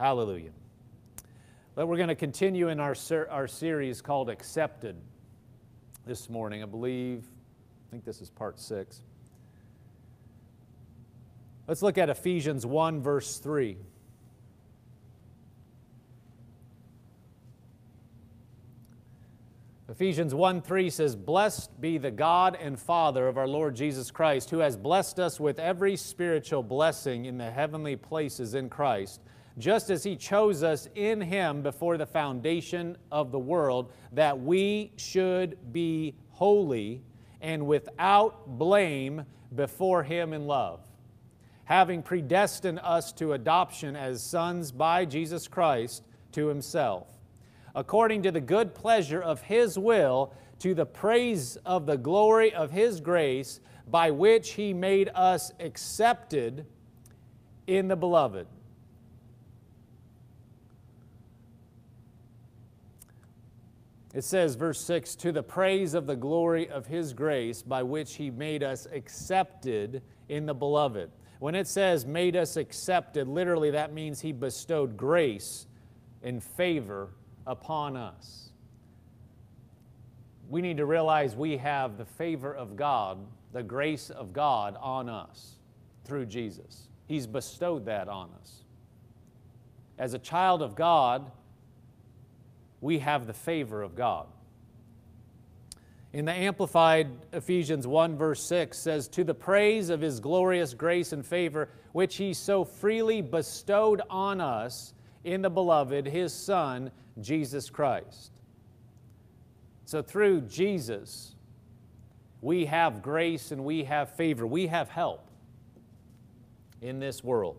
Hallelujah. But we're going to continue in our, our series called Accepted this morning. I believe, I think this is part six. Let's look at Ephesians 1, verse 3. Ephesians 1 3 says, Blessed be the God and Father of our Lord Jesus Christ, who has blessed us with every spiritual blessing in the heavenly places in Christ, just as He chose us in Him before the foundation of the world, that we should be holy and without blame before Him in love, having predestined us to adoption as sons by Jesus Christ to Himself according to the good pleasure of His will, to the praise of the glory of His grace, by which He made us accepted in the Beloved. It says, verse 6, to the praise of the glory of His grace, by which He made us accepted in the Beloved. When it says made us accepted, literally that means He bestowed grace and favor upon us. We need to realize we have the favor of God, the grace of God on us through Jesus. He's bestowed that on us. As a child of God, we have the favor of God. In the Amplified Ephesians 1, verse 6 says, To the praise of his glorious grace and favor, which he so freely bestowed on us in the beloved, his Son, Jesus Christ. So through Jesus, we have grace and we have favor. We have help in this world.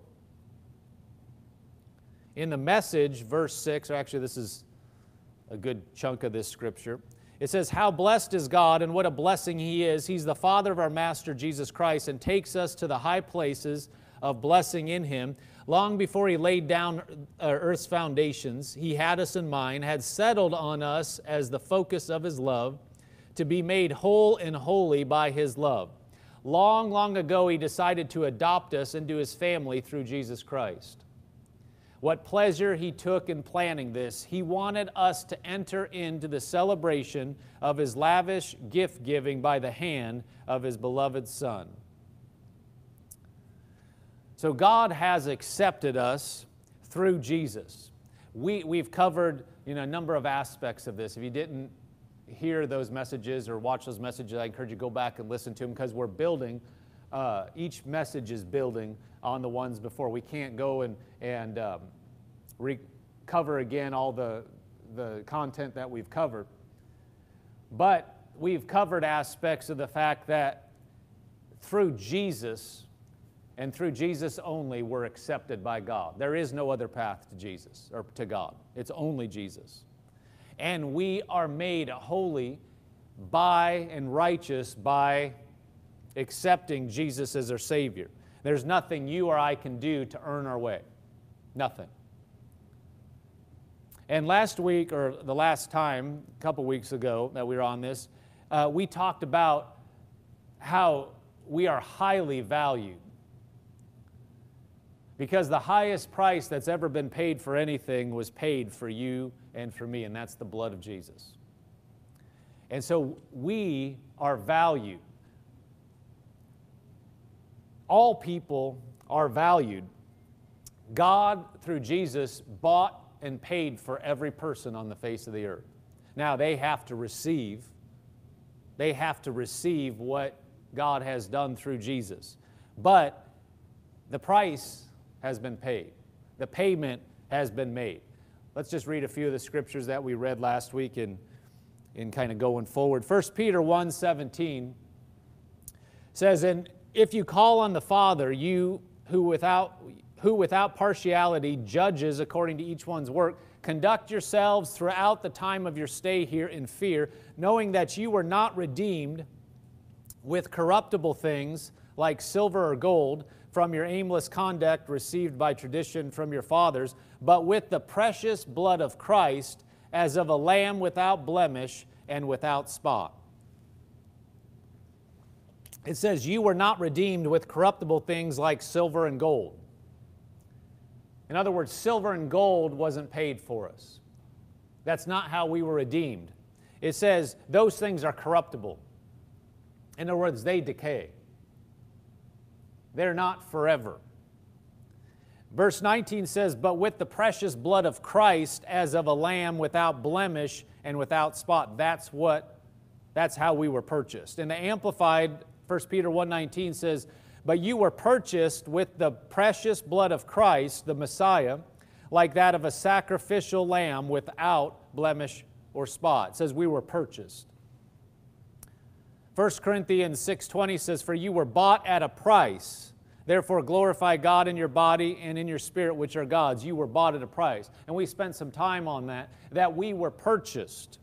In the message, verse 6, or actually, this is a good chunk of this scripture. It says, How blessed is God and what a blessing He is. He's the Father of our Master Jesus Christ and takes us to the high places of blessing in Him, Long before he laid down uh, earth's foundations, he had us in mind, had settled on us as the focus of his love, to be made whole and holy by his love. Long, long ago, he decided to adopt us into his family through Jesus Christ. What pleasure he took in planning this. He wanted us to enter into the celebration of his lavish gift giving by the hand of his beloved Son. So God has accepted us through Jesus. We, we've covered you know, a number of aspects of this. If you didn't hear those messages or watch those messages, I encourage you to go back and listen to them because we're building. Uh, each message is building on the ones before. We can't go and, and um, recover again all the, the content that we've covered. But we've covered aspects of the fact that through Jesus, and through Jesus only, we're accepted by God. There is no other path to Jesus or to God, it's only Jesus. And we are made holy by and righteous by accepting Jesus as our Savior. There's nothing you or I can do to earn our way. Nothing. And last week, or the last time, a couple weeks ago that we were on this, uh, we talked about how we are highly valued because the highest price that's ever been paid for anything was paid for you and for me, and that's the blood of Jesus. And so we are valued. All people are valued. God, through Jesus, bought and paid for every person on the face of the earth. Now, they have to receive, they have to receive what God has done through Jesus. But the price has been paid. The payment has been made. Let's just read a few of the scriptures that we read last week in, in kind of going forward. 1 Peter 1 17 says, And if you call on the Father, you who without, who without partiality judges according to each one's work, conduct yourselves throughout the time of your stay here in fear, knowing that you were not redeemed with corruptible things like silver or gold from your aimless conduct received by tradition from your fathers, but with the precious blood of Christ as of a lamb without blemish and without spot. It says, You were not redeemed with corruptible things like silver and gold. In other words, silver and gold wasn't paid for us. That's not how we were redeemed. It says those things are corruptible. In other words, they decay. They're not forever. Verse 19 says, But with the precious blood of Christ as of a lamb without blemish and without spot. That's what, that's how we were purchased. And the Amplified 1 Peter 1.19 says, But you were purchased with the precious blood of Christ, the Messiah, like that of a sacrificial lamb without blemish or spot. It says we were purchased. 1 Corinthians 6:20 says for you were bought at a price. Therefore glorify God in your body and in your spirit which are God's. You were bought at a price. And we spent some time on that that we were purchased.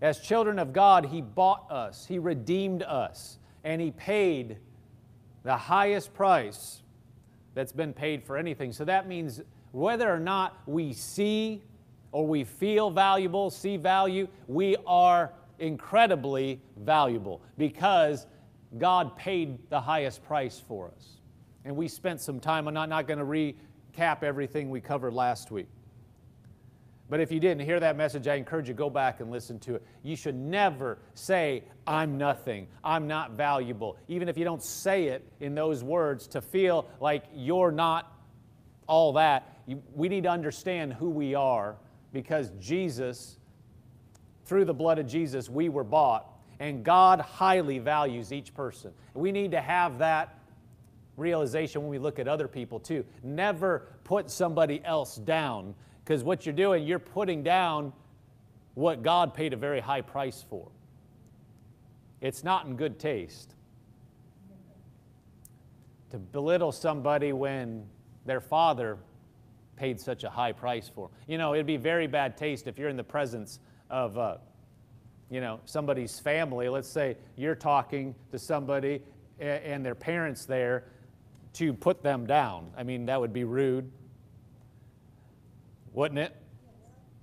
As children of God, he bought us. He redeemed us and he paid the highest price that's been paid for anything. So that means whether or not we see or we feel valuable, see value, we are incredibly valuable because God paid the highest price for us. And we spent some time, I'm not, not going to recap everything we covered last week. But if you didn't hear that message, I encourage you go back and listen to it. You should never say, I'm nothing, I'm not valuable, even if you don't say it in those words to feel like you're not all that. We need to understand who we are because Jesus, through the blood of Jesus, we were bought, and God highly values each person. We need to have that realization when we look at other people too. Never put somebody else down because what you're doing, you're putting down what God paid a very high price for. It's not in good taste to belittle somebody when their father paid such a high price for. You know, it'd be very bad taste if you're in the presence of, uh, you know, somebody's family. Let's say you're talking to somebody and their parents there to put them down. I mean, that would be rude, wouldn't it?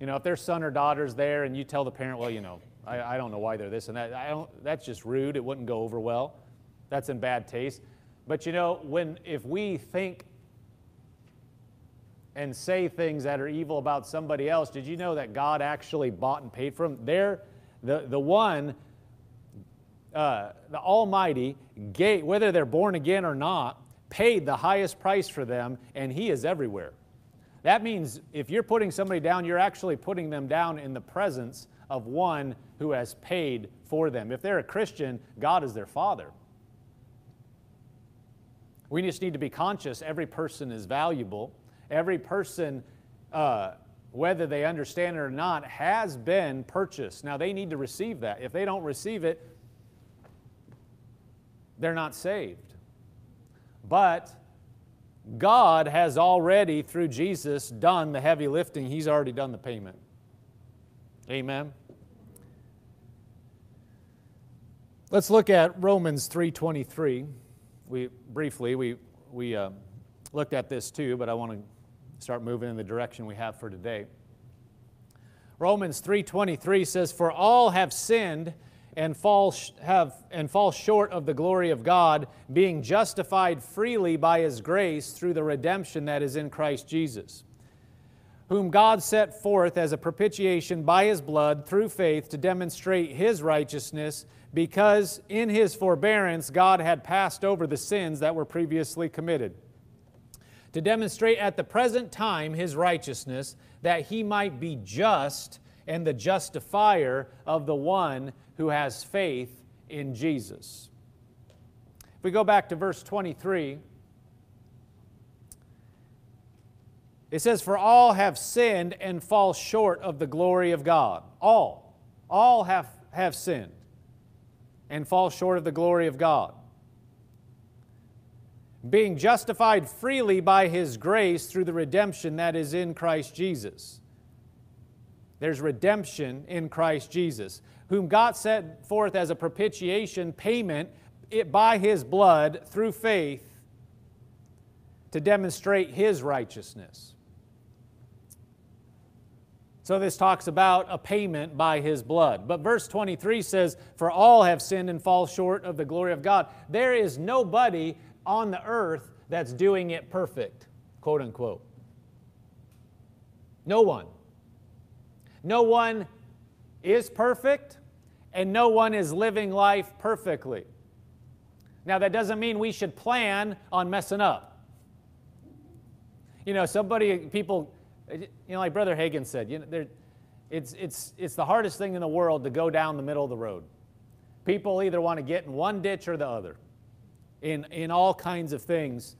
You know, if their son or daughter's there and you tell the parent, well, you know, I, I don't know why they're this and that, I don't, that's just rude. It wouldn't go over well. That's in bad taste. But you know, when if we think and say things that are evil about somebody else, did you know that God actually bought and paid for them? They're the, the one, uh, the Almighty, gave, whether they're born again or not, paid the highest price for them, and He is everywhere. That means if you're putting somebody down, you're actually putting them down in the presence of one who has paid for them. If they're a Christian, God is their Father. We just need to be conscious every person is valuable Every person, uh, whether they understand it or not, has been purchased. Now they need to receive that. If they don't receive it, they're not saved. But God has already, through Jesus, done the heavy lifting. He's already done the payment. Amen. Let's look at Romans 3:23. We briefly we we uh, looked at this too, but I want to start moving in the direction we have for today. Romans 3:23 says for all have sinned and fall have and fall short of the glory of God being justified freely by his grace through the redemption that is in Christ Jesus whom God set forth as a propitiation by his blood through faith to demonstrate his righteousness because in his forbearance God had passed over the sins that were previously committed to demonstrate at the present time his righteousness, that he might be just and the justifier of the one who has faith in Jesus. If we go back to verse 23, it says, For all have sinned and fall short of the glory of God. All. All have, have sinned and fall short of the glory of God being justified freely by his grace through the redemption that is in Christ Jesus. There's redemption in Christ Jesus, whom God set forth as a propitiation payment by his blood through faith to demonstrate his righteousness. So this talks about a payment by his blood. But verse 23 says, For all have sinned and fall short of the glory of God. There is nobody on the earth that's doing it perfect. quote unquote. No one. No one is perfect, and no one is living life perfectly. Now, that doesn't mean we should plan on messing up. You know, somebody, people, you know, like Brother Hagin said, you know, it's, it's, it's the hardest thing in the world to go down the middle of the road. People either want to get in one ditch or the other in, in all kinds of things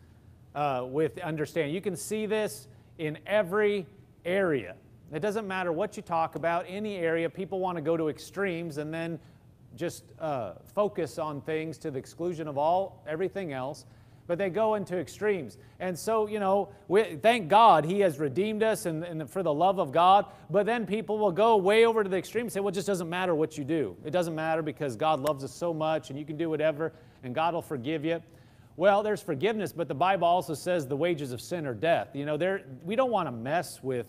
uh, with understanding. You can see this in every area. It doesn't matter what you talk about, any area, people want to go to extremes and then just uh, focus on things to the exclusion of all everything else but they go into extremes. And so you know we, thank god he has redeemed us and, and, for the love of god but then people will go way over to the extreme and say well it just doesn't matter what you do. It doesn't matter because god loves us so much and you can do whatever and god will forgive you. Well there's forgiveness but the bible also says the wages of sin are death. You know there we don't want to mess with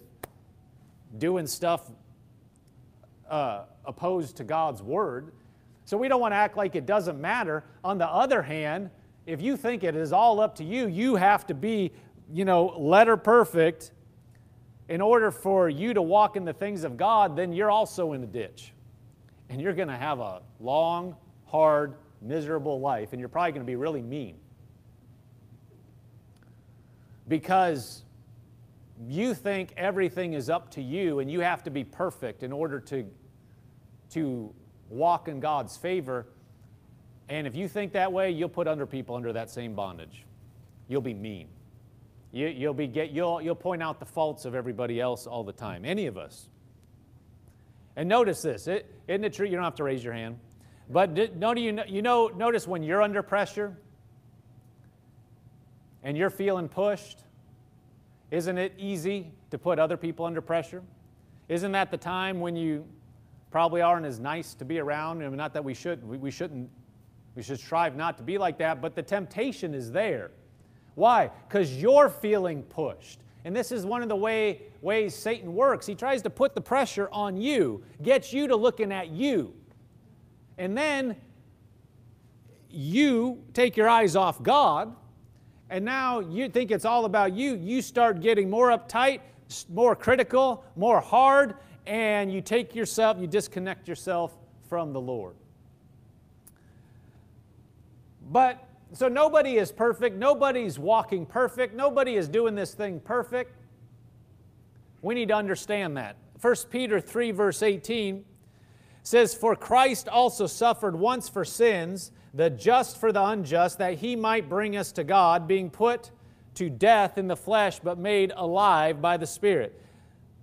doing stuff uh, opposed to god's word so we don't want to act like it doesn't matter. On the other hand, if you think it is all up to you, you have to be, you know, letter perfect in order for you to walk in the things of God, then you're also in a ditch. And you're going to have a long, hard, miserable life, and you're probably going to be really mean. Because you think everything is up to you and you have to be perfect in order to, to walk in God's favor. And if you think that way, you'll put other people under that same bondage. You'll be mean. You, will be get, you'll, you'll point out the faults of everybody else all the time, any of us. And notice this, is isn't it true? You don't have to raise your hand. But do you, you know, notice when you're under pressure and you're feeling pushed, isn't it easy to put other people under pressure? Isn't that the time when you probably aren't as nice to be around. I mean, not that we should, we, we shouldn't, we should strive not to be like that, but the temptation is there. Why? Because you're feeling pushed. And this is one of the way, ways Satan works. He tries to put the pressure on you, gets you to looking at you. And then you take your eyes off God, and now you think it's all about you. You start getting more uptight, more critical, more hard, and you take yourself, you disconnect yourself from the Lord. But so nobody is perfect, nobody's walking perfect, nobody is doing this thing perfect. We need to understand that. 1 Peter 3, verse 18 says, For Christ also suffered once for sins, the just for the unjust, that he might bring us to God, being put to death in the flesh, but made alive by the Spirit.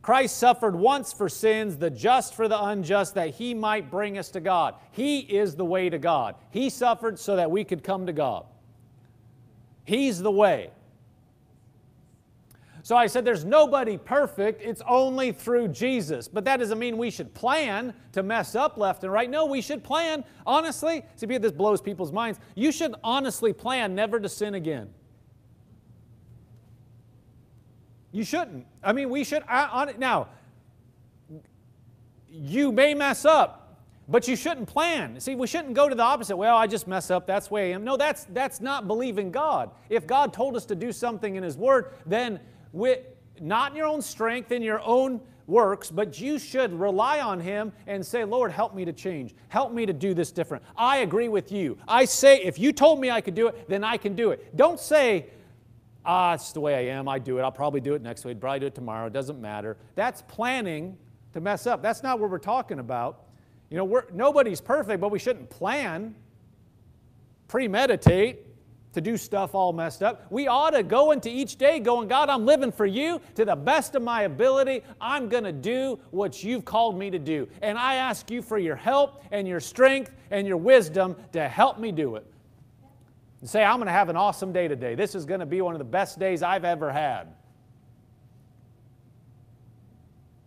Christ suffered once for sins, the just for the unjust, that he might bring us to God. He is the way to God. He suffered so that we could come to God. He's the way. So I said, there's nobody perfect. It's only through Jesus. But that doesn't mean we should plan to mess up left and right. No, we should plan, honestly. See, this blows people's minds. You should honestly plan never to sin again. You shouldn't. I mean, we should. On it now, you may mess up, but you shouldn't plan. See, we shouldn't go to the opposite. Well, I just mess up. That's the way I am. No, that's that's not believing God. If God told us to do something in His Word, then we, not in your own strength, in your own works, but you should rely on Him and say, Lord, help me to change. Help me to do this different. I agree with you. I say, if you told me I could do it, then I can do it. Don't say, ah, it's the way I am. I do it. I'll probably do it next week. Probably do it tomorrow. It doesn't matter. That's planning to mess up. That's not what we're talking about. You know, nobody's perfect, but we shouldn't plan, premeditate to do stuff all messed up. We ought to go into each day going, God, I'm living for you to the best of my ability. I'm going to do what you've called me to do. And I ask you for your help and your strength and your wisdom to help me do it and say, I'm going to have an awesome day today. This is going to be one of the best days I've ever had.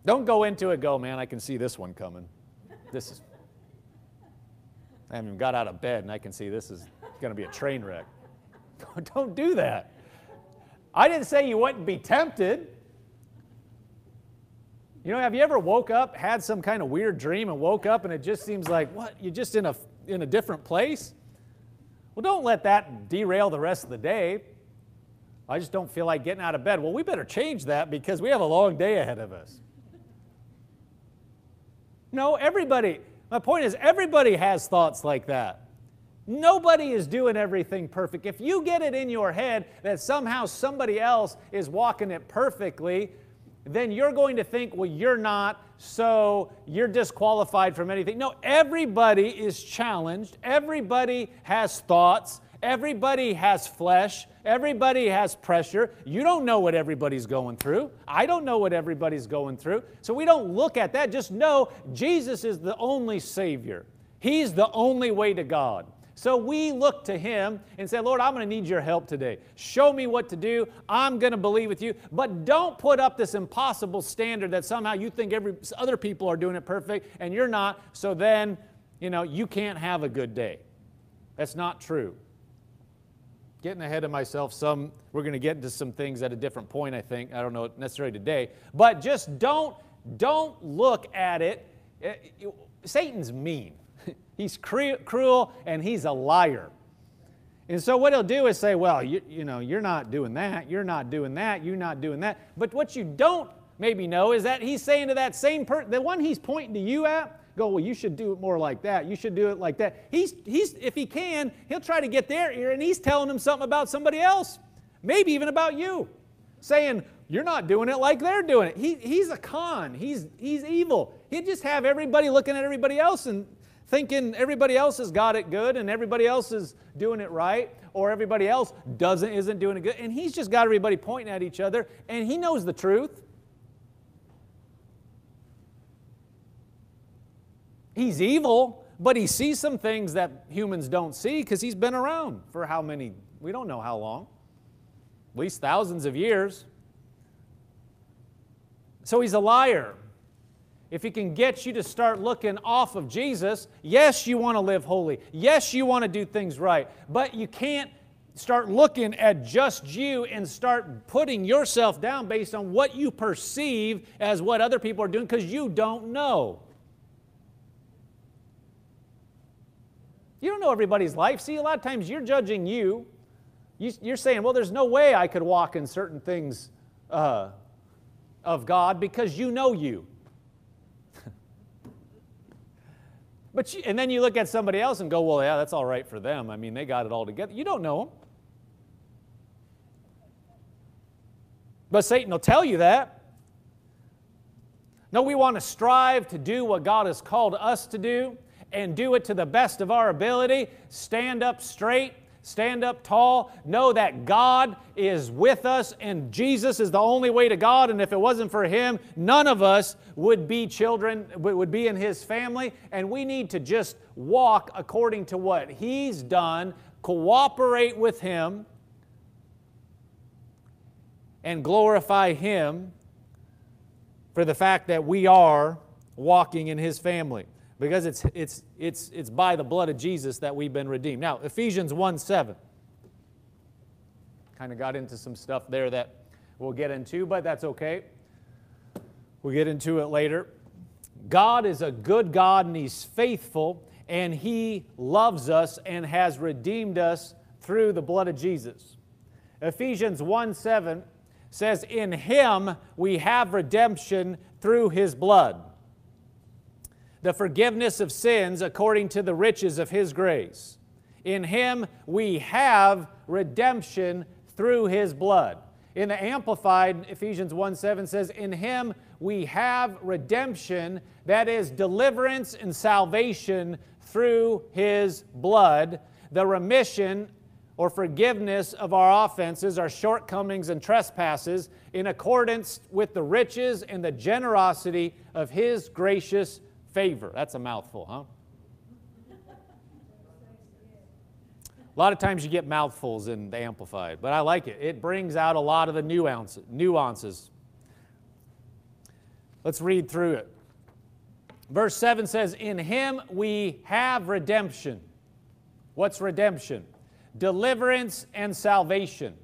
Don't go into it, go, man, I can see this one coming. This is, I haven't even got out of bed and I can see this is going to be a train wreck. Don't do that. I didn't say you wouldn't be tempted. You know, have you ever woke up, had some kind of weird dream, and woke up and it just seems like, what, you're just in a, in a different place? Well, don't let that derail the rest of the day. I just don't feel like getting out of bed. Well, we better change that because we have a long day ahead of us. No, everybody, my point is, everybody has thoughts like that. Nobody is doing everything perfect. If you get it in your head that somehow somebody else is walking it perfectly, then you're going to think, well, you're not, so you're disqualified from anything. No, everybody is challenged. Everybody has thoughts. Everybody has flesh. Everybody has pressure. You don't know what everybody's going through. I don't know what everybody's going through. So we don't look at that. Just know Jesus is the only Savior, He's the only way to God. So we look to Him and say, Lord, I'm going to need your help today. Show me what to do. I'm going to believe with you. But don't put up this impossible standard that somehow you think every other people are doing it perfect and you're not. So then, you know, you can't have a good day. That's not true getting ahead of myself some we're going to get into some things at a different point i think i don't know necessarily today but just don't don't look at it eh, satan's mean he's cruel and he's a liar and so what he'll do is say well you, you know you're not doing that you're not doing that you're not doing that but what you don't maybe know is that he's saying to that same person the one he's pointing to you at go, well, you should do it more like that. You should do it like that. He's, he's, if he can, he'll try to get their ear and he's telling them something about somebody else, maybe even about you, saying, you're not doing it like they're doing it. He, he's a con. He's, he's evil. He'd just have everybody looking at everybody else and thinking everybody else has got it good and everybody else is doing it right or everybody else doesn't isn't doing it good and he's just got everybody pointing at each other and he knows the truth He's evil, but he sees some things that humans don't see because he's been around for how many? We don't know how long. At least thousands of years. So he's a liar. If he can get you to start looking off of Jesus, yes, you want to live holy. Yes, you want to do things right. But you can't start looking at just you and start putting yourself down based on what you perceive as what other people are doing because you don't know. You don't know everybody's life. See, a lot of times you're judging you. you are saying, well, there's no way I could walk in certain things uh, of God because you know you. But you, and then you look at somebody else and go, well, yeah, that's all right for them. I mean, they got it all together. You don't know them. But Satan will tell you that. No, we want to strive to do what God has called us to do and do it to the best of our ability. Stand up straight, stand up tall, know that God is with us and Jesus is the only way to God. And if it wasn't for Him, none of us would be children, would be in His family. And we need to just walk according to what He's done, cooperate with Him, and glorify Him for the fact that we are walking in His family because it's, it's, it's, it's by the blood of Jesus that we've been redeemed. Now, Ephesians 1 7. Kind of got into some stuff there that we'll get into, but that's okay. We'll get into it later. God is a good God and He's faithful, and He loves us and has redeemed us through the blood of Jesus. Ephesians 1 7 says, In Him we have redemption through His blood the forgiveness of sins according to the riches of His grace. In Him we have redemption through His blood. In the Amplified, Ephesians 1 7 says, In Him we have redemption, that is, deliverance and salvation through His blood, the remission or forgiveness of our offenses, our shortcomings and trespasses, in accordance with the riches and the generosity of His gracious favor. That's a mouthful, huh? A lot of times you get mouthfuls in the Amplified, but I like it. It brings out a lot of the nuances. Let's read through it. Verse 7 says, In him we have redemption. What's redemption? Deliverance and salvation.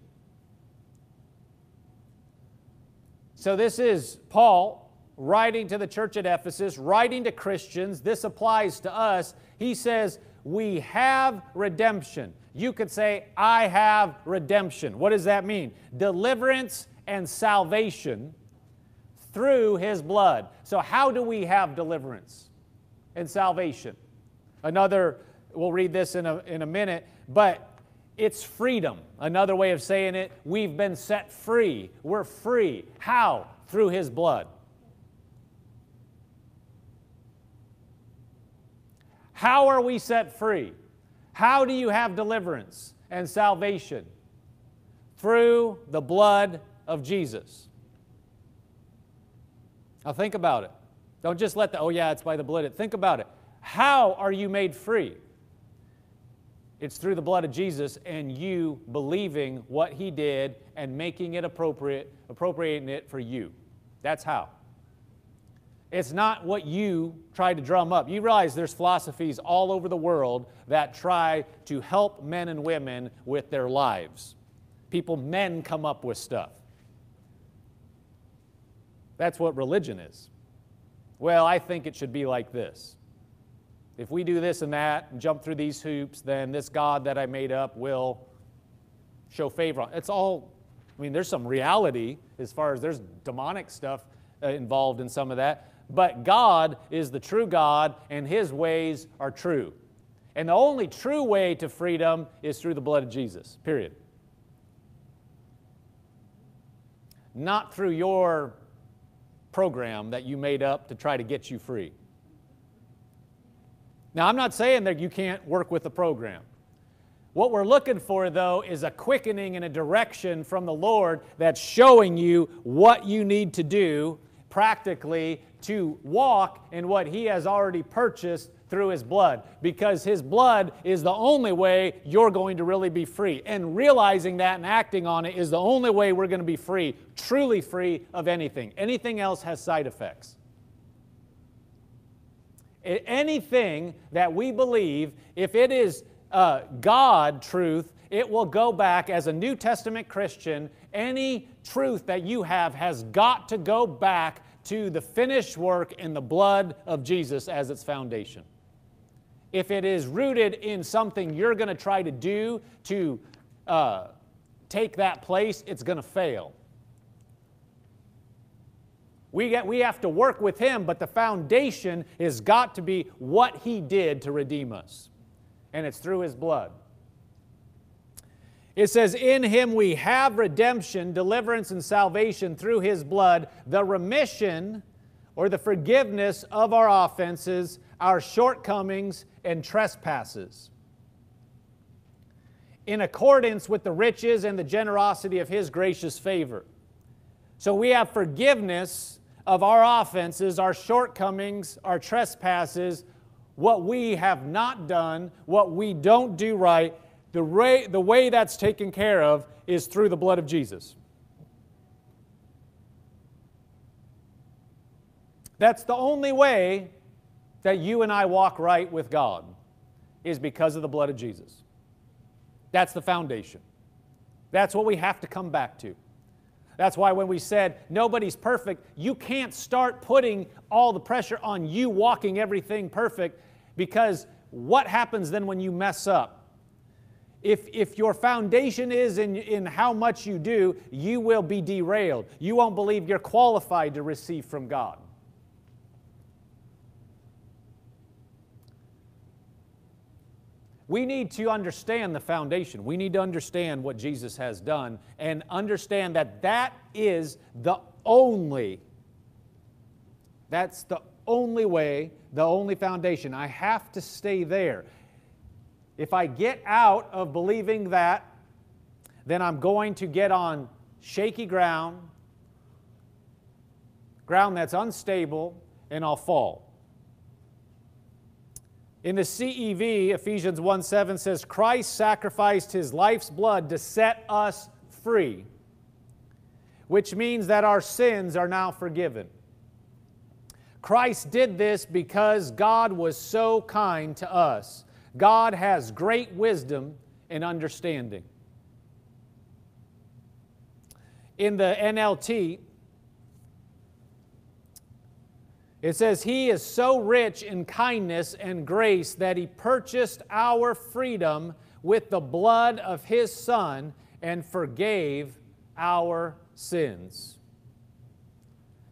So this is Paul writing to the church at Ephesus, writing to Christians, this applies to us. He says, We have redemption. You could say, I have redemption. What does that mean? Deliverance and salvation through his blood. So, how do we have deliverance and salvation? Another, we'll read this in a, in a minute, but it's freedom. Another way of saying it, we've been set free. We're free. How? Through his blood. How are we set free? How do you have deliverance and salvation? Through the blood of Jesus. Now think about it. Don't just let the, oh yeah, it's by the blood. Think about it. How are you made free? It's through the blood of Jesus and you believing what he did and making it appropriate, appropriating it for you. That's how. It's not what you try to drum up. You realize there's philosophies all over the world that try to help men and women with their lives. People, men come up with stuff. That's what religion is. Well, I think it should be like this. If we do this and that and jump through these hoops, then this God that I made up will show favor. It's all, I mean, there's some reality as far as there's demonic stuff uh, involved in some of that. But God is the true God, and His ways are true. And the only true way to freedom is through the blood of Jesus, period. Not through your program that you made up to try to get you free. Now, I'm not saying that you can't work with the program. What we're looking for, though, is a quickening and a direction from the Lord that's showing you what you need to do practically to walk in what He has already purchased through His blood. Because His blood is the only way you're going to really be free. And realizing that and acting on it is the only way we're going to be free, truly free of anything. Anything else has side effects. Anything that we believe, if it is uh, God truth, it will go back as a New Testament Christian. Any truth that you have has got to go back to the finished work in the blood of Jesus as its foundation. If it is rooted in something you're going to try to do to uh, take that place, it's going to fail. We, get, we have to work with Him, but the foundation has got to be what He did to redeem us. And it's through His blood. It says, In Him we have redemption, deliverance, and salvation through His blood, the remission or the forgiveness of our offenses, our shortcomings, and trespasses. In accordance with the riches and the generosity of His gracious favor. So we have forgiveness of our offenses, our shortcomings, our trespasses, what we have not done, what we don't do right, the way, the way that's taken care of is through the blood of Jesus. That's the only way that you and I walk right with God, is because of the blood of Jesus. That's the foundation. That's what we have to come back to. That's why when we said nobody's perfect, you can't start putting all the pressure on you walking everything perfect because what happens then when you mess up? If, if your foundation is in, in how much you do, you will be derailed. You won't believe you're qualified to receive from God. We need to understand the foundation. We need to understand what Jesus has done and understand that that is the only, that's the only way, the only foundation. I have to stay there. If I get out of believing that, then I'm going to get on shaky ground, ground that's unstable, and I'll fall. In the CEV, Ephesians 1 7 says, Christ sacrificed his life's blood to set us free, which means that our sins are now forgiven. Christ did this because God was so kind to us. God has great wisdom and understanding. In the NLT, It says, He is so rich in kindness and grace that He purchased our freedom with the blood of His Son and forgave our sins.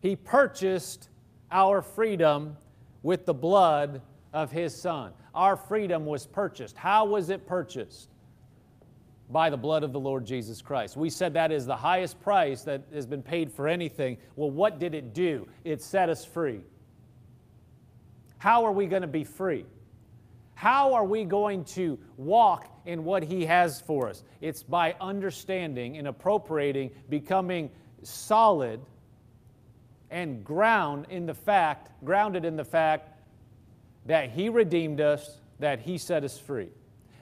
He purchased our freedom with the blood of His Son. Our freedom was purchased. How was it purchased? By the blood of the Lord Jesus Christ. We said that is the highest price that has been paid for anything. Well, what did it do? It set us free. How are we going to be free? How are we going to walk in what He has for us? It's by understanding and appropriating, becoming solid and ground in the fact, grounded in the fact that He redeemed us, that He set us free,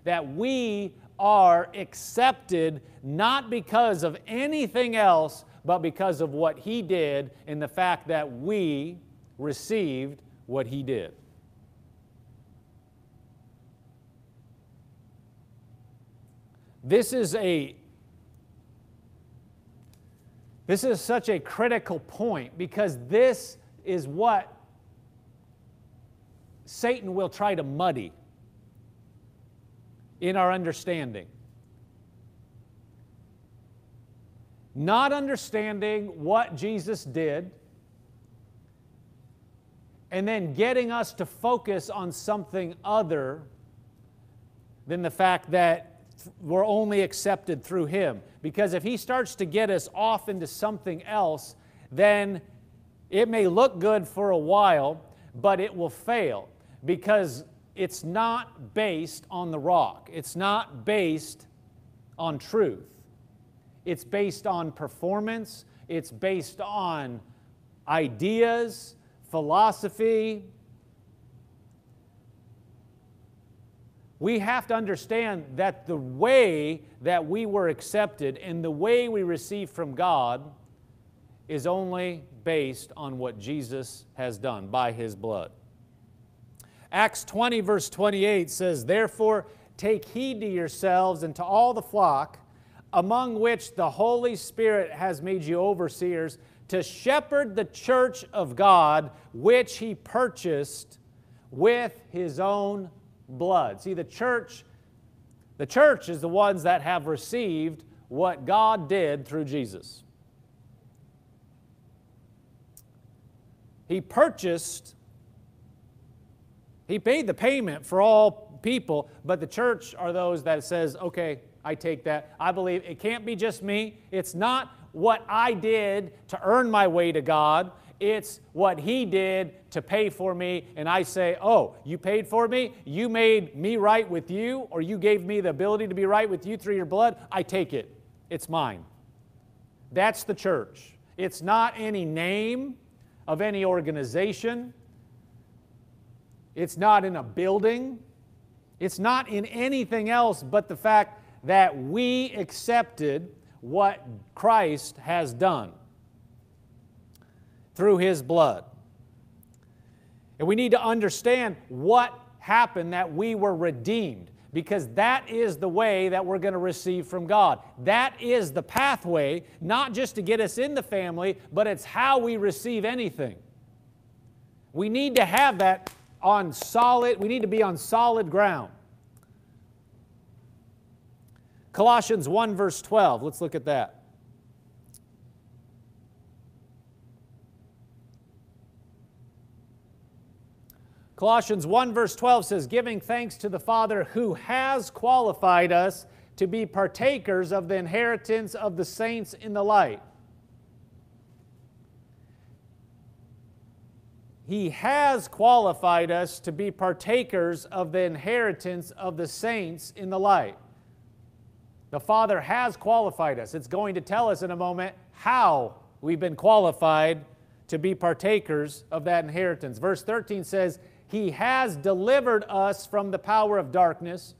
that we are accepted not because of anything else, but because of what He did and the fact that we received what he did. This is a this is such a critical point because this is what Satan will try to muddy in our understanding. Not understanding what Jesus did and then getting us to focus on something other than the fact that we're only accepted through Him. Because if He starts to get us off into something else, then it may look good for a while, but it will fail because it's not based on the rock. It's not based on truth. It's based on performance. It's based on ideas philosophy. We have to understand that the way that we were accepted and the way we receive from God is only based on what Jesus has done by his blood. Acts 20, verse 28 says, Therefore, take heed to yourselves and to all the flock, among which the Holy Spirit has made you overseers to shepherd the church of God, which he purchased with his own blood. See, the church, the church is the ones that have received what God did through Jesus. He purchased, he paid the payment for all people, but the church are those that says, okay, I take that. I believe it can't be just me. It's not what I did to earn my way to God. It's what He did to pay for me. And I say, Oh, you paid for me? You made me right with you, or you gave me the ability to be right with you through your blood? I take it. It's mine. That's the church. It's not any name of any organization. It's not in a building. It's not in anything else but the fact that we accepted what Christ has done through his blood. And we need to understand what happened that we were redeemed because that is the way that we're going to receive from God. That is the pathway, not just to get us in the family, but it's how we receive anything. We need to have that on solid, we need to be on solid ground. Colossians 1, verse 12. Let's look at that. Colossians 1, verse 12 says, Giving thanks to the Father who has qualified us to be partakers of the inheritance of the saints in the light. He has qualified us to be partakers of the inheritance of the saints in the light. The Father has qualified us. It's going to tell us in a moment how we've been qualified to be partakers of that inheritance. Verse 13 says, He has delivered us from the power of darkness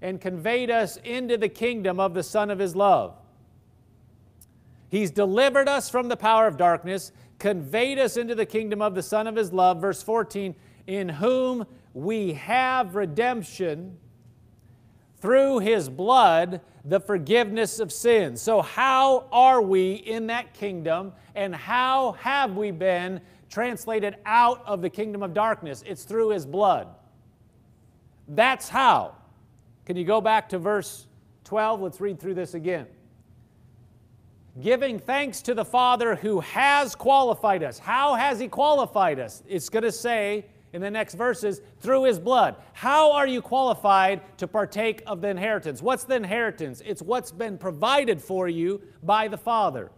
and conveyed us into the kingdom of the Son of His love. He's delivered us from the power of darkness, conveyed us into the kingdom of the Son of His love. Verse 14, in whom we have redemption through His blood the forgiveness of sins. So, how are we in that kingdom and how have we been translated out of the kingdom of darkness. It's through his blood. That's how. Can you go back to verse 12? Let's read through this again. Giving thanks to the Father who has qualified us. How has he qualified us? It's going to say in the next verses, through his blood. How are you qualified to partake of the inheritance? What's the inheritance? It's what's been provided for you by the Father.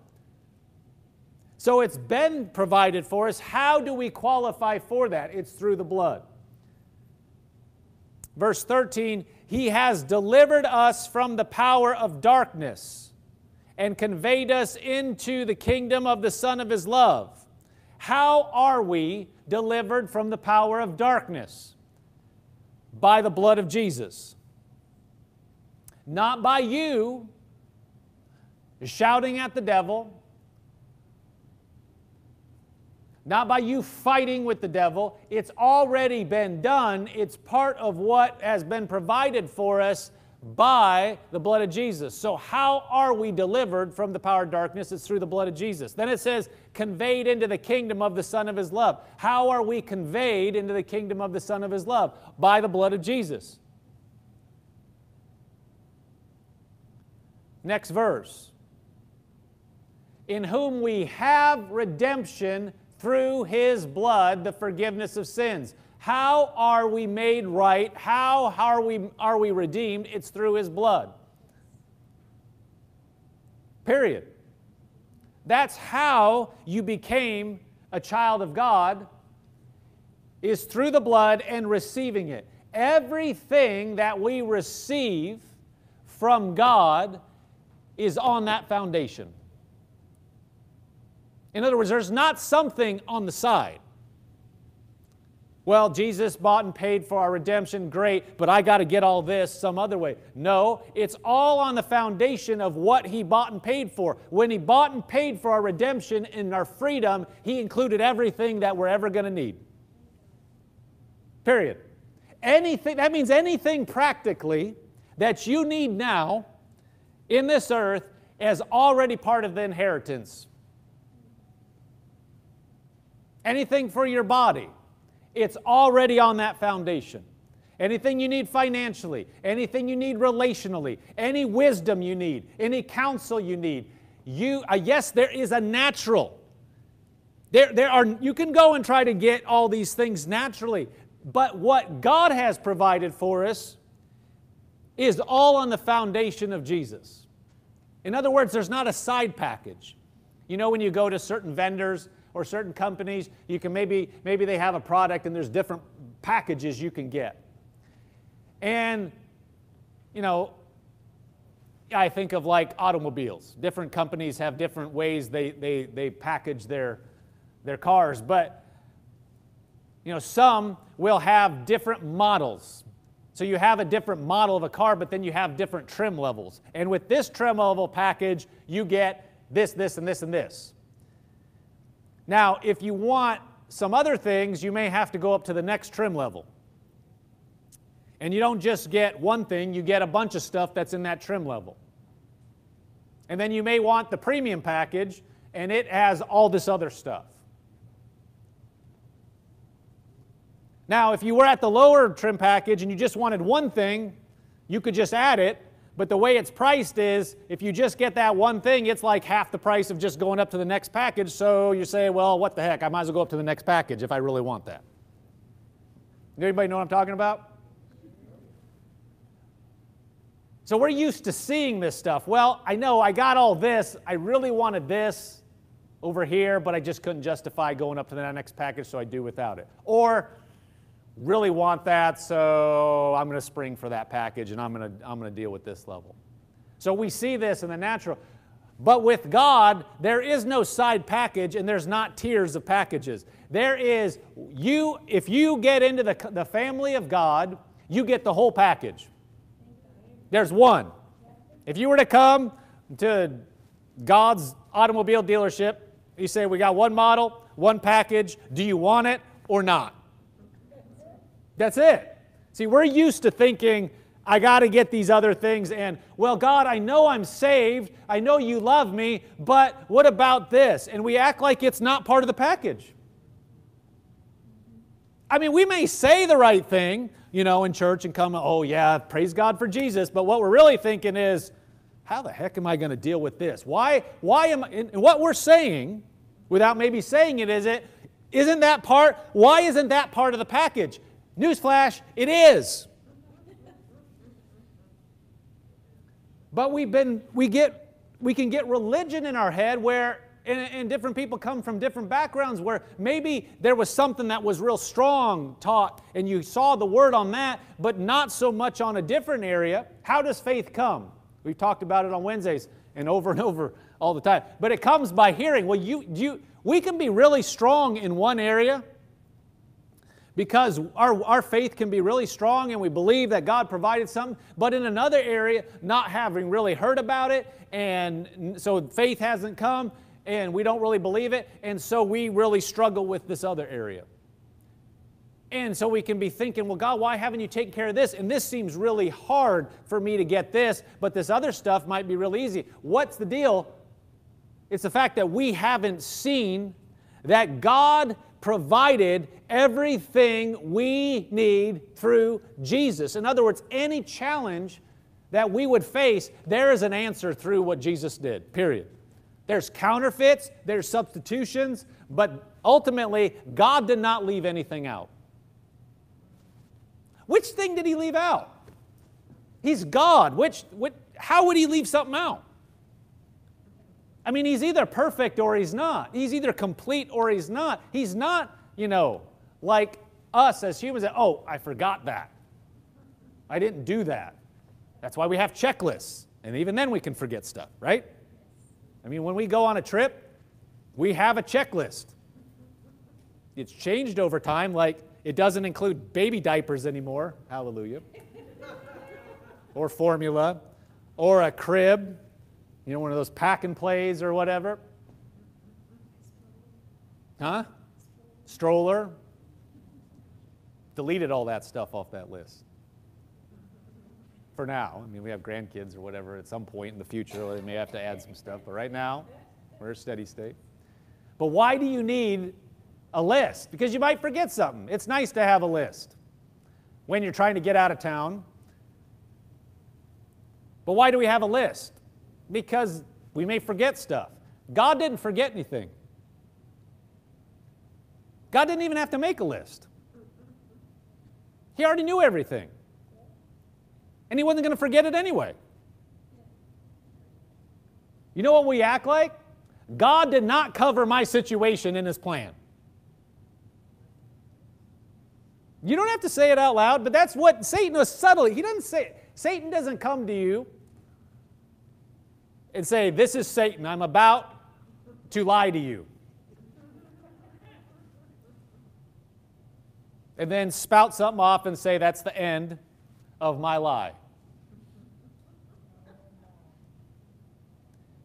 So it's been provided for us. How do we qualify for that? It's through the blood. Verse 13, He has delivered us from the power of darkness and conveyed us into the kingdom of the Son of His love. How are we delivered from the power of darkness? By the blood of Jesus. Not by you shouting at the devil, not by you fighting with the devil. It's already been done. It's part of what has been provided for us by the blood of Jesus. So, how are we delivered from the power of darkness? It's through the blood of Jesus. Then it says, conveyed into the kingdom of the Son of His love. How are we conveyed into the kingdom of the Son of His love? By the blood of Jesus. Next verse. In whom we have redemption through His blood, the forgiveness of sins. How are we made right? How are we, are we redeemed? It's through His blood. Period. That's how you became a child of God is through the blood and receiving it. Everything that we receive from God is on that foundation. In other words, there's not something on the side. Well, Jesus bought and paid for our redemption, great, but I got to get all this some other way. No, it's all on the foundation of what He bought and paid for. When He bought and paid for our redemption and our freedom, He included everything that we're ever going to need. Period. Anything, that means anything practically that you need now in this earth is already part of the inheritance. Anything for your body it's already on that foundation. Anything you need financially, anything you need relationally, any wisdom you need, any counsel you need, you uh, yes, there is a natural. There, there are you can go and try to get all these things naturally, but what God has provided for us is all on the foundation of Jesus. In other words, there's not a side package. You know, when you go to certain vendors or certain companies, you can maybe, maybe they have a product and there's different packages you can get. And, you know, I think of like automobiles. Different companies have different ways they, they, they package their, their cars, but, you know, some will have different models. So you have a different model of a car, but then you have different trim levels. And with this trim level package, you get this, this, and this, and this. Now, if you want some other things, you may have to go up to the next trim level. And you don't just get one thing, you get a bunch of stuff that's in that trim level. And then you may want the premium package, and it has all this other stuff. Now, if you were at the lower trim package and you just wanted one thing, you could just add it, but the way it's priced is if you just get that one thing, it's like half the price of just going up to the next package. So you say, well, what the heck? I might as well go up to the next package if I really want that. Anybody know what I'm talking about? So we're used to seeing this stuff. Well, I know I got all this. I really wanted this over here, but I just couldn't justify going up to the next package, so I do without it. Or really want that, so I'm going to spring for that package and I'm going to, I'm going to deal with this level. So we see this in the natural. But with God, there is no side package and there's not tiers of packages. There is, you, if you get into the, the family of God, you get the whole package. There's one. If you were to come to God's automobile dealership, you say, We got one model, one package. Do you want it or not? That's it. See, we're used to thinking, I got to get these other things, and, well, God, I know I'm saved. I know you love me, but what about this? And we act like it's not part of the package. I mean, we may say the right thing, you know, in church and come, oh, yeah, praise God for Jesus, but what we're really thinking is, how the heck am I going to deal with this? Why, why am I, and what we're saying, without maybe saying it, is it, isn't that part, why isn't that part of the package? Newsflash, it is. But we've been, we get, we can get religion in our head where, and, and different people come from different backgrounds where maybe there was something that was real strong taught and you saw the word on that, but not so much on a different area. How does faith come? We've talked about it on Wednesdays and over and over all the time. But it comes by hearing. Well, you, you, we can be really strong in one area because our, our faith can be really strong and we believe that God provided something, but in another area, not having really heard about it, and so faith hasn't come and we don't really believe it, and so we really struggle with this other area. And so we can be thinking, well, God, why haven't you taken care of this? And this seems really hard for me to get this, but this other stuff might be real easy. What's the deal? It's the fact that we haven't seen that God provided everything we need through Jesus. In other words, any challenge that we would face, there is an answer through what Jesus did, period. There's counterfeits, there's substitutions, but ultimately, God did not leave anything out. Which thing did he leave out? He's God. Which, which, how would he leave something out? I mean, he's either perfect or he's not. He's either complete or he's not. He's not, you know, like us as humans oh, I forgot that. I didn't do that. That's why we have checklists. And even then we can forget stuff, right? I mean, when we go on a trip, we have a checklist. It's changed over time, like it doesn't include baby diapers anymore. Hallelujah. or formula, or a crib, you know, one of those pack and plays or whatever. Huh? Stroller. Deleted all that stuff off that list. For now. I mean, we have grandkids or whatever at some point in the future. They may have to add some stuff, but right now, we're a steady state. But why do you need a list? Because you might forget something. It's nice to have a list when you're trying to get out of town. But why do we have a list? Because we may forget stuff. God didn't forget anything. God didn't even have to make a list. He already knew everything. And He wasn't going to forget it anyway. You know what we act like? God did not cover my situation in His plan. You don't have to say it out loud, but that's what Satan was subtly. He doesn't say. Satan doesn't come to you and say, This is Satan. I'm about to lie to you. And then spout something off and say, That's the end of my lie.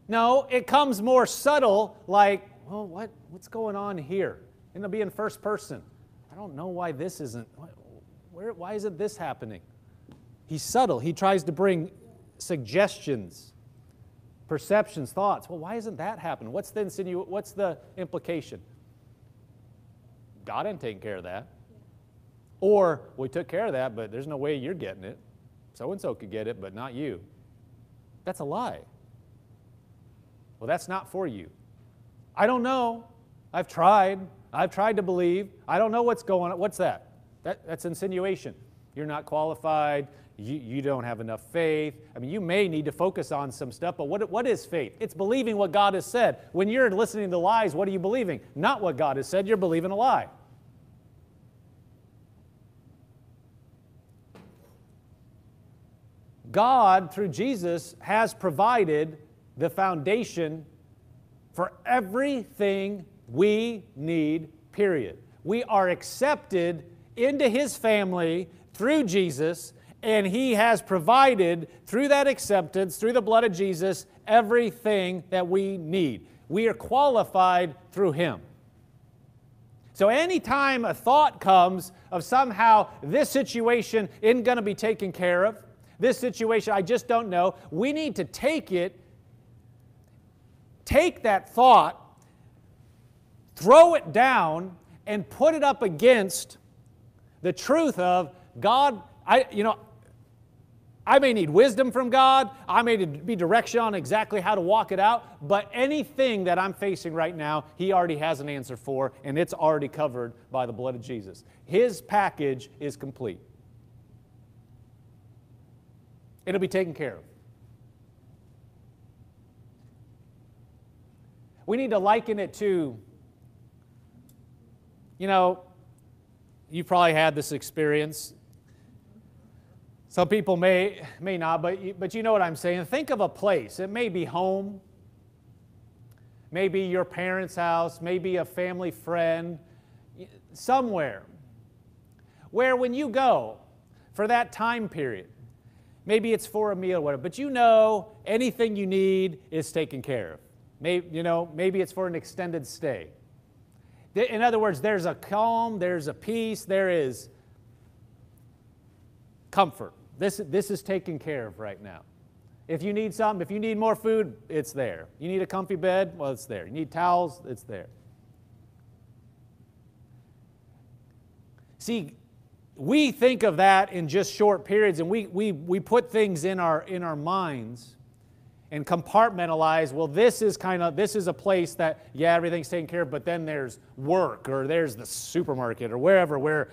No, it comes more subtle, like, well, what, what's going on here? And it'll be in first person. I don't know why this isn't, where, why isn't this happening? He's subtle. He tries to bring suggestions perceptions, thoughts. Well, why isn't that happening? What's the, insinu- what's the implication? God ain't taking care of that. Or we took care of that, but there's no way you're getting it. So and so could get it, but not you. That's a lie. Well, that's not for you. I don't know. I've tried. I've tried to believe. I don't know what's going on. What's that? that that's insinuation. You're not qualified you, you don't have enough faith. I mean, you may need to focus on some stuff, but what, what is faith? It's believing what God has said. When you're listening to lies, what are you believing? Not what God has said, you're believing a lie. God, through Jesus, has provided the foundation for everything we need, period. We are accepted into His family through Jesus and He has provided through that acceptance, through the blood of Jesus, everything that we need. We are qualified through Him. So, anytime a thought comes of somehow this situation isn't going to be taken care of, this situation, I just don't know, we need to take it, take that thought, throw it down, and put it up against The truth of God, I, you know, I may need wisdom from God. I may be direction on exactly how to walk it out. But anything that I'm facing right now, He already has an answer for, and it's already covered by the blood of Jesus. His package is complete. It'll be taken care of. We need to liken it to, you know, you've probably had this experience. Some people may, may not, but you, but you know what I'm saying. Think of a place. It may be home, maybe your parents' house, maybe a family friend, somewhere where when you go for that time period, maybe it's for a meal, or whatever, but you know anything you need is taken care of. Maybe, you know, maybe it's for an extended stay. In other words, there's a calm, there's a peace, there is comfort. This, this is taken care of right now. If you need something, if you need more food, it's there. You need a comfy bed, well, it's there. You need towels, it's there. See, we think of that in just short periods and we, we, we put things in our, in our minds and compartmentalize well this is kind of this is a place that yeah everything's taken care of but then there's work or there's the supermarket or wherever where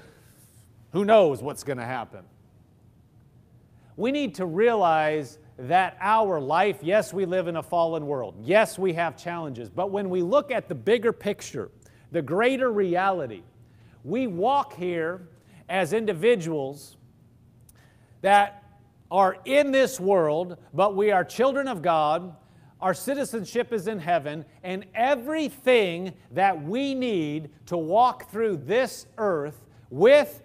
who knows what's going to happen we need to realize that our life yes we live in a fallen world yes we have challenges but when we look at the bigger picture the greater reality we walk here as individuals that are in this world, but we are children of God. Our citizenship is in heaven, and everything that we need to walk through this earth with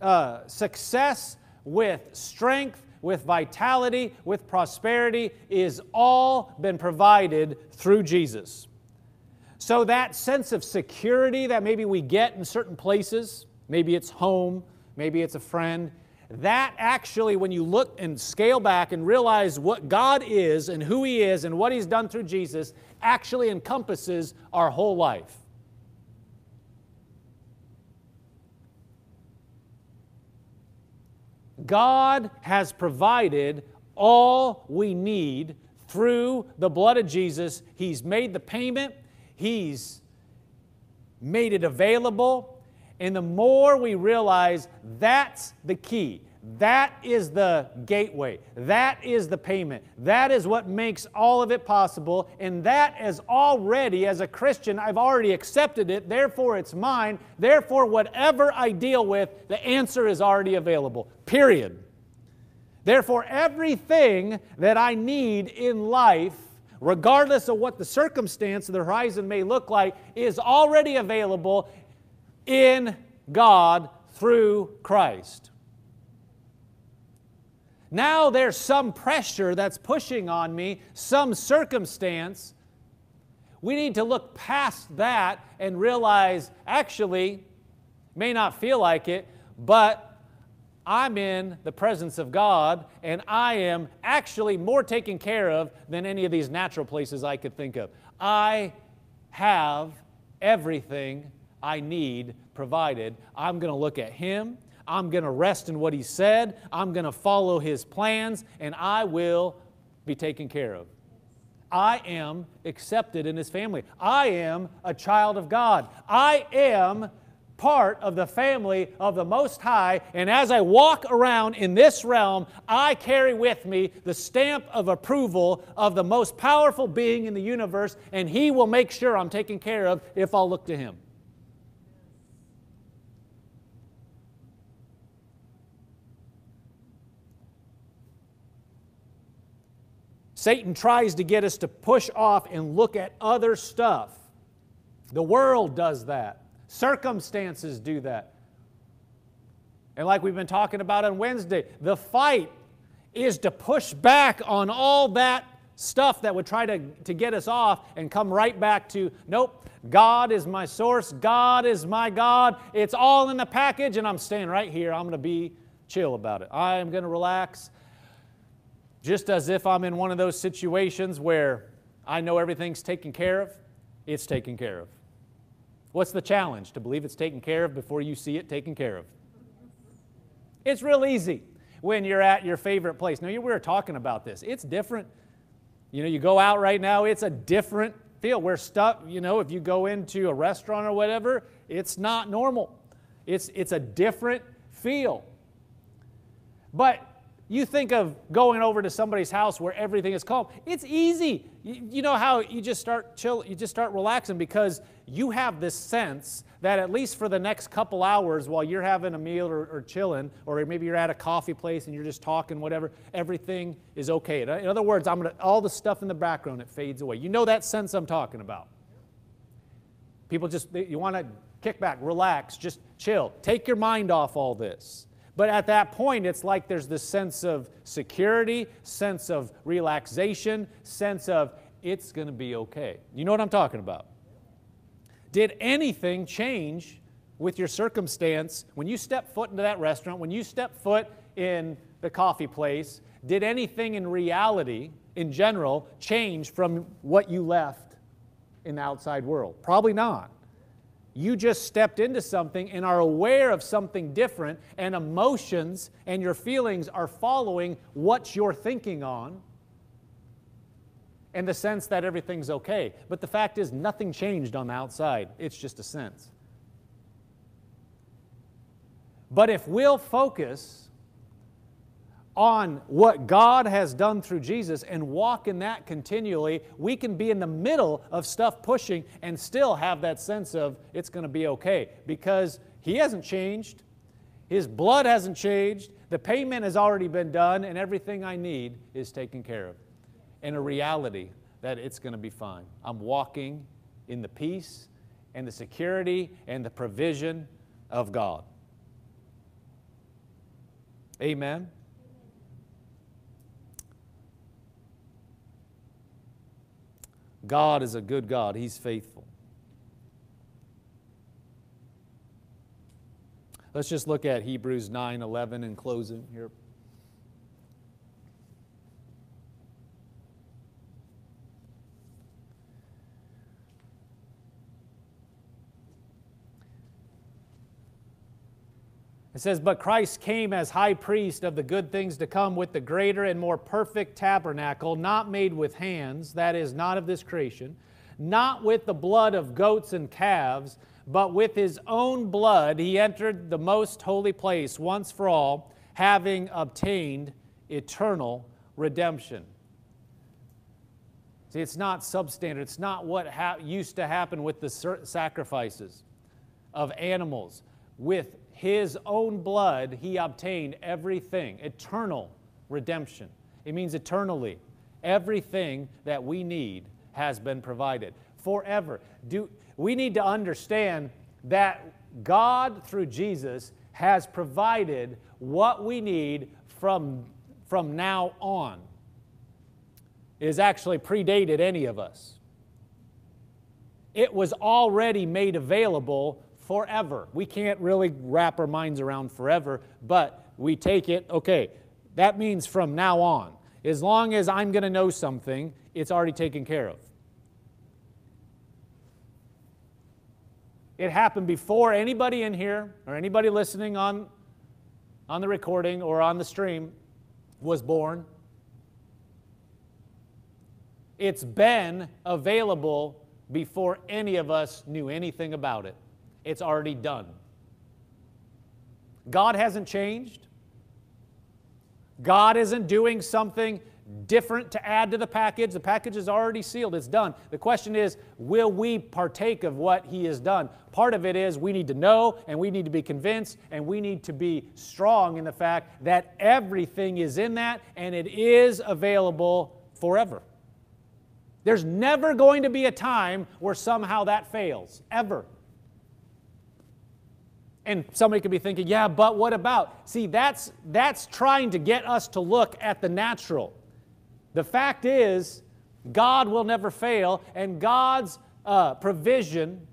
uh, success, with strength, with vitality, with prosperity is all been provided through Jesus. So, that sense of security that maybe we get in certain places, maybe it's home, maybe it's a friend, that actually, when you look and scale back and realize what God is and who He is and what He's done through Jesus, actually encompasses our whole life. God has provided all we need through the blood of Jesus. He's made the payment, He's made it available, and the more we realize that's the key, that is the gateway, that is the payment, that is what makes all of it possible, and that is already, as a Christian, I've already accepted it, therefore it's mine, therefore, whatever I deal with, the answer is already available. Period. Therefore, everything that I need in life regardless of what the circumstance of the horizon may look like, is already available in God through Christ. Now there's some pressure that's pushing on me, some circumstance. We need to look past that and realize actually, may not feel like it, but I'm in the presence of God and I am actually more taken care of than any of these natural places I could think of. I have everything I need provided. I'm going to look at Him. I'm going to rest in what He said. I'm going to follow His plans, and I will be taken care of. I am accepted in His family. I am a child of God. I am part of the family of the Most High. And as I walk around in this realm, I carry with me the stamp of approval of the most powerful being in the universe, and He will make sure I'm taken care of if I'll look to Him. Satan tries to get us to push off and look at other stuff. The world does that, circumstances do that. And like we've been talking about on Wednesday, the fight is to push back on all that stuff that would try to, to get us off and come right back to, nope, God is my source, God is my God. It's all in the package, and I'm staying right here. I'm going to be chill about it. I am going to relax just as if I'm in one of those situations where I know everything's taken care of, it's taken care of. What's the challenge? To believe it's taken care of before you see it taken care of. It's real easy when you're at your favorite place. Now, we were talking about this. It's different. You know, you go out right now, it's a different feel. We're stuck, you know, if you go into a restaurant or whatever, it's not normal. It's, it's a different feel. But you think of going over to somebody's house where everything is calm. It's easy. You, you, know how you just start chill, you just start relaxing because you have this sense that at least for the next couple hours while you're having a meal or, or chilling, or maybe you're at a coffee place and you're just talking, whatever, everything is okay. In other words, I'm gonna all the stuff in the background it fades away. You know that sense I'm talking about. People just you want to kick back, relax, just chill, take your mind off all this. But at that point, it's like there's this sense of security, sense of relaxation, sense of it's going to be okay. You know what I'm talking about? Did anything change with your circumstance when you step foot into that restaurant, when you step foot in the coffee place? Did anything in reality, in general, change from what you left in the outside world? Probably not. You just stepped into something and are aware of something different, and emotions and your feelings are following what you're thinking on in the sense that everything's okay. But the fact is, nothing changed on the outside, it's just a sense. But if we'll focus on what God has done through Jesus and walk in that continually, we can be in the middle of stuff pushing and still have that sense of it's going to be okay because He hasn't changed. His blood hasn't changed. The payment has already been done, and everything I need is taken care of. And a reality that it's going to be fine. I'm walking in the peace and the security and the provision of God. Amen. God is a good God, He's faithful. Let's just look at Hebrews 9 11 in closing here. It says, But Christ came as high priest of the good things to come with the greater and more perfect tabernacle, not made with hands, that is, not of this creation, not with the blood of goats and calves, but with his own blood he entered the most holy place once for all, having obtained eternal redemption. See, it's not substandard. It's not what ha- used to happen with the sacrifices of animals. With his own blood, he obtained everything, eternal redemption. It means eternally. Everything that we need has been provided forever. Do, we need to understand that God, through Jesus, has provided what we need from, from now on. Has actually predated any of us. It was already made available forever. We can't really wrap our minds around forever, but we take it, okay, that means from now on. As long as I'm going to know something, it's already taken care of. It happened before anybody in here or anybody listening on, on the recording or on the stream was born. It's been available before any of us knew anything about it it's already done. God hasn't changed. God isn't doing something different to add to the package. The package is already sealed, it's done. The question is, will we partake of what He has done? Part of it is we need to know and we need to be convinced and we need to be strong in the fact that everything is in that and it is available forever. There's never going to be a time where somehow that fails, ever. And somebody could be thinking, yeah, but what about? See, that's, that's trying to get us to look at the natural. The fact is, God will never fail, and God's uh, provision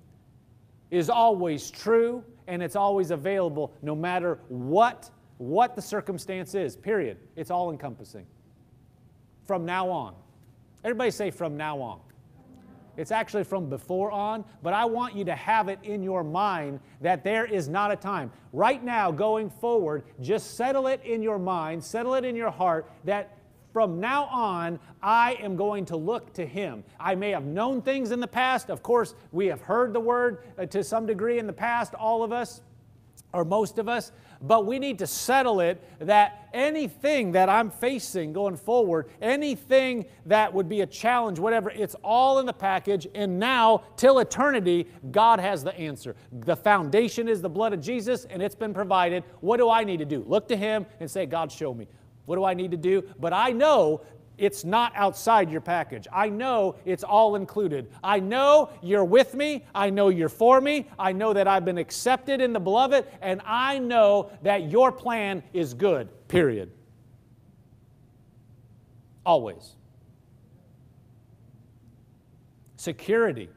is always true and it's always available no matter what, what the circumstance is, period. It's all encompassing. From now on. Everybody say, from now on. It's actually from before on, but I want you to have it in your mind that there is not a time. Right now, going forward, just settle it in your mind, settle it in your heart that from now on, I am going to look to Him. I may have known things in the past. Of course, we have heard the word uh, to some degree in the past, all of us, or most of us but we need to settle it that anything that I'm facing going forward, anything that would be a challenge, whatever, it's all in the package. And now, till eternity, God has the answer. The foundation is the blood of Jesus, and it's been provided. What do I need to do? Look to Him and say, God, show me. What do I need to do? But I know it's not outside your package. I know it's all included. I know you're with me. I know you're for me. I know that I've been accepted in the beloved, and I know that your plan is good, period. Always. Security.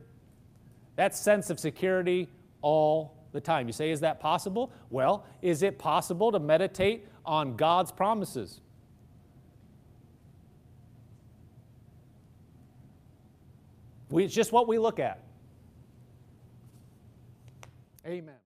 That sense of security all the time. You say, is that possible? Well, is it possible to meditate on God's promises? We, it's just what we look at. Amen.